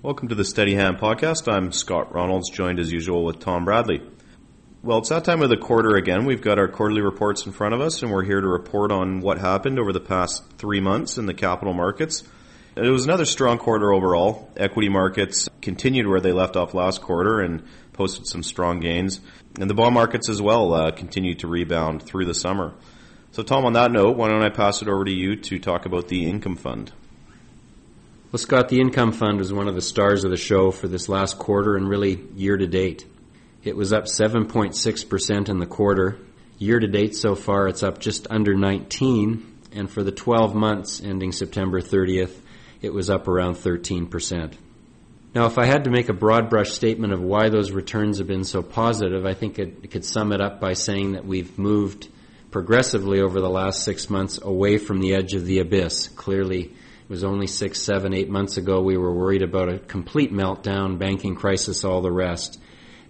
Welcome to the Steady Hand podcast. I'm Scott Ronalds, joined as usual with Tom Bradley. Well, it's that time of the quarter again. We've got our quarterly reports in front of us, and we're here to report on what happened over the past three months in the capital markets. It was another strong quarter overall. Equity markets continued where they left off last quarter and posted some strong gains. And the bond markets as well uh, continued to rebound through the summer. So, Tom, on that note, why don't I pass it over to you to talk about the income fund? Well, Scott, the income fund was one of the stars of the show for this last quarter and really year to date. It was up 7.6% in the quarter. Year to date so far, it's up just under 19, and for the 12 months ending September 30th, it was up around 13%. Now, if I had to make a broad brush statement of why those returns have been so positive, I think it could sum it up by saying that we've moved progressively over the last six months away from the edge of the abyss. Clearly, it was only six, seven, eight months ago we were worried about a complete meltdown, banking crisis, all the rest.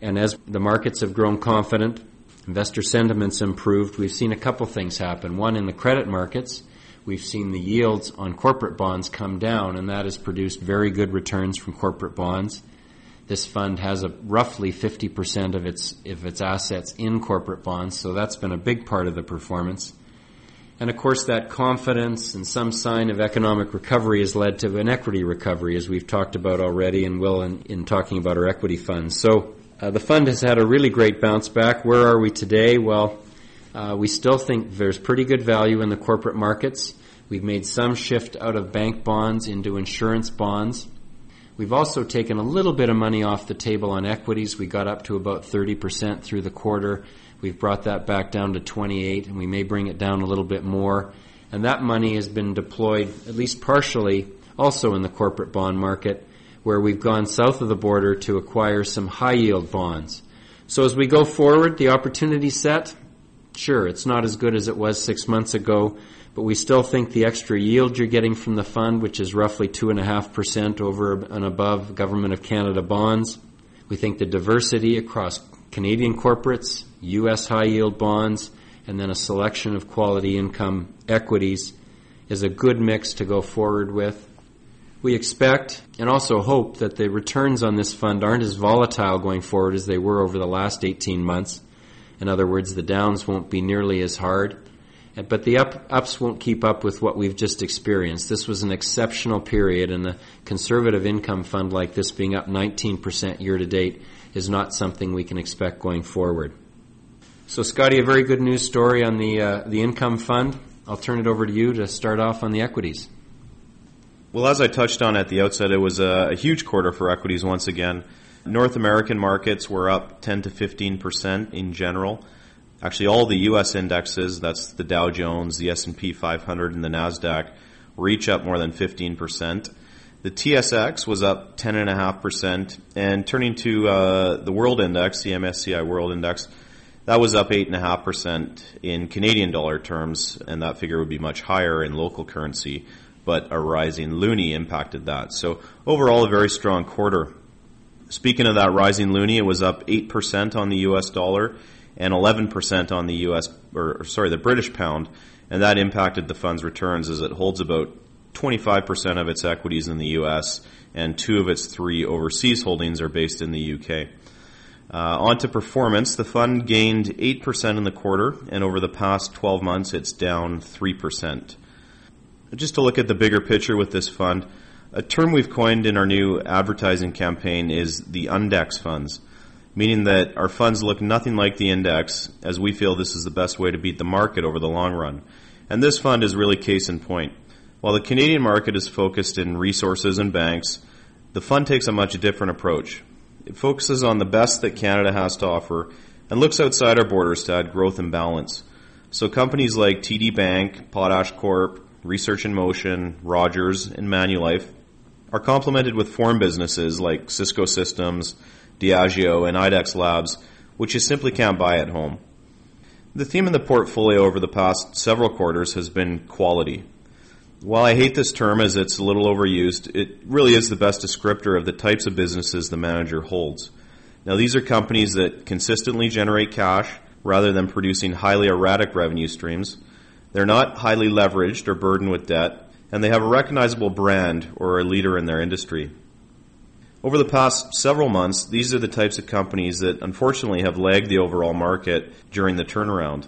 And as the markets have grown confident, investor sentiments improved, we've seen a couple things happen. One, in the credit markets, we've seen the yields on corporate bonds come down, and that has produced very good returns from corporate bonds. This fund has a roughly 50% of its, of its assets in corporate bonds, so that's been a big part of the performance. And of course, that confidence and some sign of economic recovery has led to an equity recovery, as we've talked about already and will in, in talking about our equity funds. So uh, the fund has had a really great bounce back. Where are we today? Well, uh, we still think there's pretty good value in the corporate markets. We've made some shift out of bank bonds into insurance bonds. We've also taken a little bit of money off the table on equities. We got up to about 30% through the quarter We've brought that back down to 28, and we may bring it down a little bit more. And that money has been deployed, at least partially, also in the corporate bond market, where we've gone south of the border to acquire some high yield bonds. So as we go forward, the opportunity set, sure, it's not as good as it was six months ago, but we still think the extra yield you're getting from the fund, which is roughly 2.5% over and above Government of Canada bonds, we think the diversity across Canadian corporates, U.S. high yield bonds, and then a selection of quality income equities is a good mix to go forward with. We expect and also hope that the returns on this fund aren't as volatile going forward as they were over the last 18 months. In other words, the downs won't be nearly as hard, but the up, ups won't keep up with what we've just experienced. This was an exceptional period, and a conservative income fund like this being up 19% year to date is not something we can expect going forward. So, Scotty, a very good news story on the uh, the income fund. I'll turn it over to you to start off on the equities. Well, as I touched on at the outset, it was a, a huge quarter for equities once again. North American markets were up 10 to 15 percent in general. Actually, all the U.S. indexes, that's the Dow Jones, the S&P 500, and the Nasdaq, were each up more than 15 percent. The TSX was up 10.5%. And turning to uh, the World Index, the MSCI World Index, that was up 8.5% in Canadian dollar terms, and that figure would be much higher in local currency, but a rising loonie impacted that. So overall, a very strong quarter. Speaking of that rising loonie, it was up 8% on the US dollar and 11% on the US, or sorry, the British pound, and that impacted the fund's returns as it holds about 25% of its equities in the U.S., and two of its three overseas holdings are based in the U.K. Uh, on to performance. The fund gained 8% in the quarter, and over the past 12 months, it's down 3%. Just to look at the bigger picture with this fund, a term we've coined in our new advertising campaign is the undex funds, meaning that our funds look nothing like the index, as we feel this is the best way to beat the market over the long run. And this fund is really case in point. While the Canadian market is focused in resources and banks, the fund takes a much different approach. It focuses on the best that Canada has to offer and looks outside our borders to add growth and balance. So companies like TD Bank, Potash Corp, Research in Motion, Rogers, and Manulife are complemented with foreign businesses like Cisco Systems, Diageo, and IDEXX Labs, which you simply can't buy at home. The theme in the portfolio over the past several quarters has been quality. While I hate this term as it's a little overused, it really is the best descriptor of the types of businesses the manager holds. Now, these are companies that consistently generate cash rather than producing highly erratic revenue streams. They're not highly leveraged or burdened with debt, and they have a recognizable brand or a leader in their industry. Over the past several months, these are the types of companies that unfortunately have lagged the overall market during the turnaround.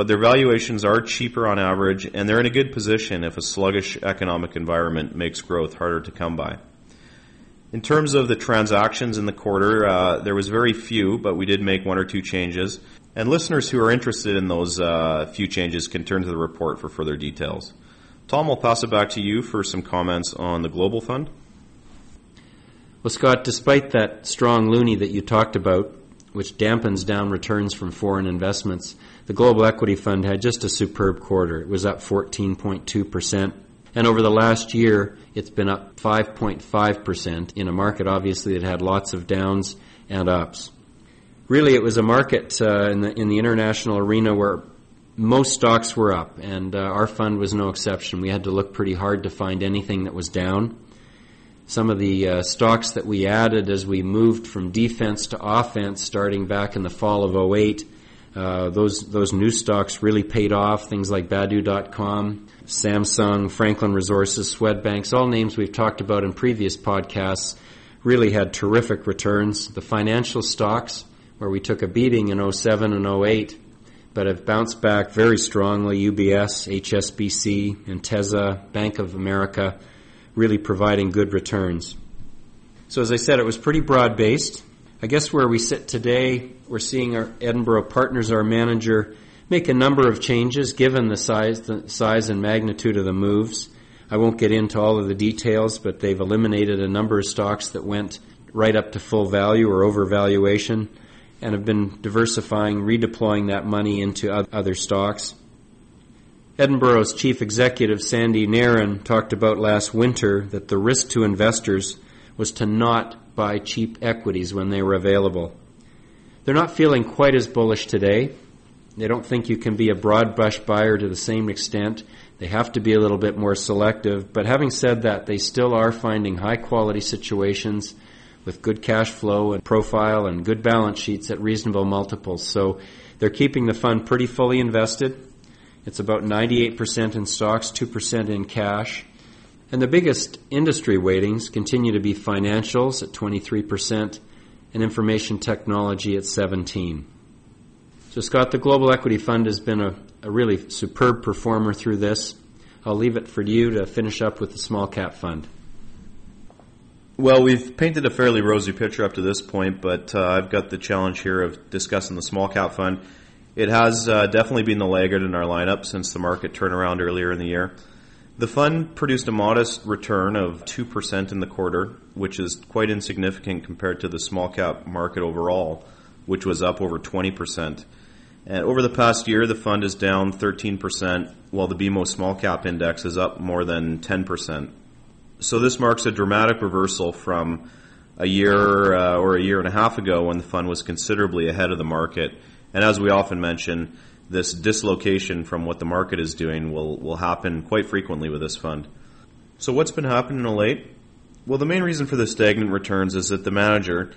But their valuations are cheaper on average, and they're in a good position if a sluggish economic environment makes growth harder to come by. In terms of the transactions in the quarter, uh, there was very few, but we did make one or two changes. And listeners who are interested in those uh, few changes can turn to the report for further details. Tom, I'll pass it back to you for some comments on the Global Fund. Well, Scott, despite that strong loonie that you talked about, which dampens down returns from foreign investments, the Global Equity Fund had just a superb quarter. It was up 14.2%. And over the last year, it's been up 5.5% in a market, obviously, that had lots of downs and ups. Really, it was a market uh, in, the, in the international arena where most stocks were up, and uh, our fund was no exception. We had to look pretty hard to find anything that was down some of the uh, stocks that we added as we moved from defense to offense starting back in the fall of 08. Uh, those those new stocks really paid off. Things like Baidu.com, Samsung, Franklin Resources, Swedbanks, all names we've talked about in previous podcasts, really had terrific returns. The financial stocks, where we took a beating in 07 and 08, but have bounced back very strongly. UBS, HSBC, Intesa, Bank of America really providing good returns. So as I said, it was pretty broad based. I guess where we sit today, we're seeing our Edinburgh partners, our manager, make a number of changes given the size, the size and magnitude of the moves. I won't get into all of the details, but they've eliminated a number of stocks that went right up to full value or overvaluation and have been diversifying, redeploying that money into other stocks. Edinburgh's chief executive, Sandy Nairn, talked about last winter that the risk to investors was to not buy cheap equities when they were available. They're not feeling quite as bullish today. They don't think you can be a broad brush buyer to the same extent. They have to be a little bit more selective. But having said that, they still are finding high quality situations with good cash flow and profile and good balance sheets at reasonable multiples. So they're keeping the fund pretty fully invested. It's about 98% in stocks, 2% in cash. And the biggest industry weightings continue to be financials at 23% and information technology at 17. So Scott, the Global Equity Fund has been a, a really superb performer through this. I'll leave it for you to finish up with the small cap fund. Well, we've painted a fairly rosy picture up to this point, but uh, I've got the challenge here of discussing the small cap fund. It has uh, definitely been the laggard in our lineup since the market turnaround earlier in the year. The fund produced a modest return of 2% in the quarter, which is quite insignificant compared to the small cap market overall, which was up over 20%. And over the past year, the fund is down 13%, while the BMO small cap index is up more than 10%. So this marks a dramatic reversal from a year uh, or a year and a half ago when the fund was considerably ahead of the market and as we often mention, this dislocation from what the market is doing will, will happen quite frequently with this fund. So what's been happening of late? Well, the main reason for the stagnant returns is that the manager,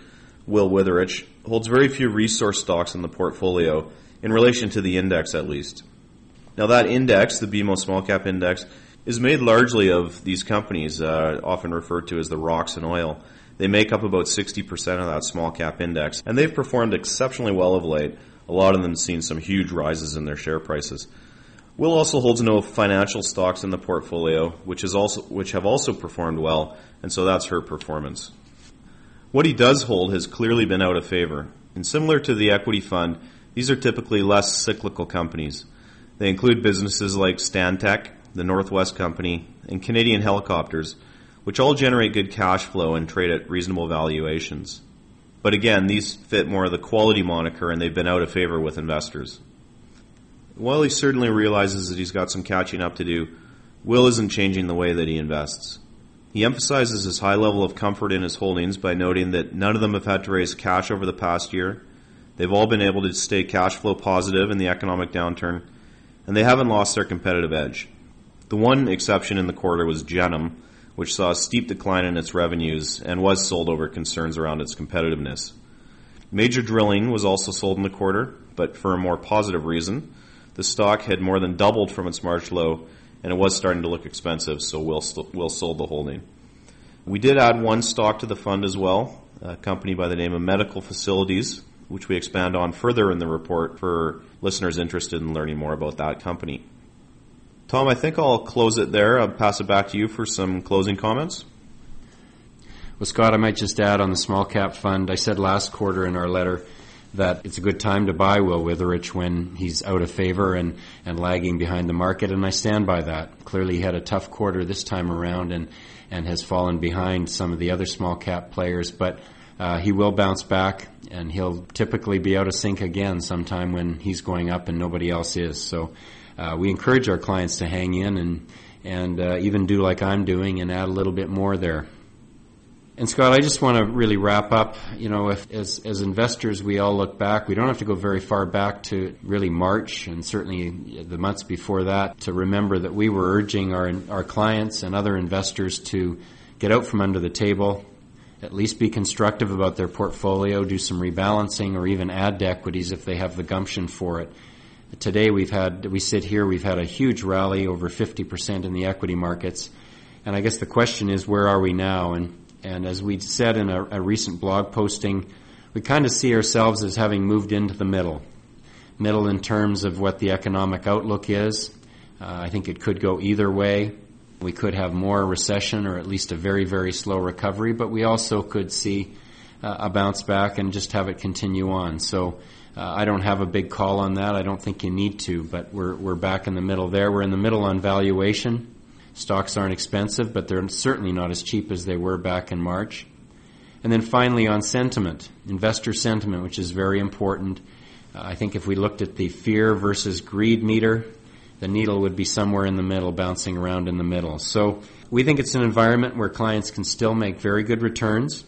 Will Witherich, holds very few resource stocks in the portfolio, in relation to the index at least. Now that index, the BMO Small Cap Index, is made largely of these companies, uh, often referred to as the rocks and oil. They make up about 60% of that small cap index, and they've performed exceptionally well of late, a lot of them seen some huge rises in their share prices. Will also holds no financial stocks in the portfolio, which is also which have also performed well, and so that's her performance. What he does hold has clearly been out of favor. And similar to the equity fund, these are typically less cyclical companies. They include businesses like Stantec, the Northwest Company, and Canadian Helicopters, which all generate good cash flow and trade at reasonable valuations. But again, these fit more of the quality moniker and they've been out of favor with investors. While he certainly realizes that he's got some catching up to do, Will isn't changing the way that he invests. He emphasizes his high level of comfort in his holdings by noting that none of them have had to raise cash over the past year. They've all been able to stay cash flow positive in the economic downturn, and they haven't lost their competitive edge. The one exception in the quarter was Gennum, which saw a steep decline in its revenues and was sold over concerns around its competitiveness. Major Drilling was also sold in the quarter, but for a more positive reason. The stock had more than doubled from its March low, and it was starting to look expensive, so Will, st- Will sold the holding. We did add one stock to the fund as well, a company by the name of Medical Facilities, which we expand on further in the report for listeners interested in learning more about that company. Tom, I think I'll close it there. I'll pass it back to you for some closing comments. Well, Scott, I might just add on the small cap fund. I said last quarter in our letter that it's a good time to buy Will Witherich when he's out of favor and, and lagging behind the market, and I stand by that. Clearly, he had a tough quarter this time around and, and has fallen behind some of the other small cap players, but uh, he will bounce back and he'll typically be out of sync again sometime when he's going up and nobody else is. So uh, we encourage our clients to hang in and and uh, even do like I'm doing and add a little bit more there. And Scott, I just want to really wrap up. You know, if, as as investors, we all look back. We don't have to go very far back to really March, and certainly the months before that, to remember that we were urging our our clients and other investors to get out from under the table, at least be constructive about their portfolio, do some rebalancing, or even add to equities if they have the gumption for it. Today, we've had we sit here, we've had a huge rally, over 50% in the equity markets, and I guess the question is, where are we now? And and as we said in a, a recent blog posting, we kind of see ourselves as having moved into the middle. Middle in terms of what the economic outlook is. Uh, I think it could go either way. We could have more recession or at least a very, very slow recovery, but we also could see uh, a bounce back and just have it continue on. So uh, I don't have a big call on that. I don't think you need to, but we're, we're back in the middle there. We're in the middle on valuation. Stocks aren't expensive, but they're certainly not as cheap as they were back in March. And then finally on sentiment, investor sentiment, which is very important. Uh, I think if we looked at the fear versus greed meter, the needle would be somewhere in the middle, bouncing around in the middle. So we think it's an environment where clients can still make very good returns.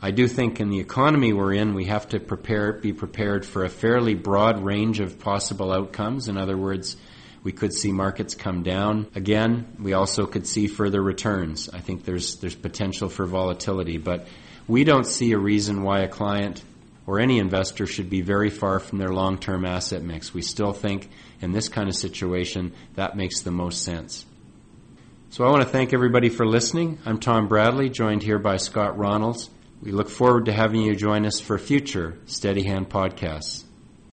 I do think in the economy we're in, we have to prepare, be prepared for a fairly broad range of possible outcomes. In other words, we could see markets come down again. We also could see further returns. I think there's there's potential for volatility, but we don't see a reason why a client or any investor should be very far from their long-term asset mix. We still think in this kind of situation that makes the most sense. So I want to thank everybody for listening. I'm Tom Bradley, joined here by Scott Ronalds. We look forward to having you join us for future Steady Hand podcasts.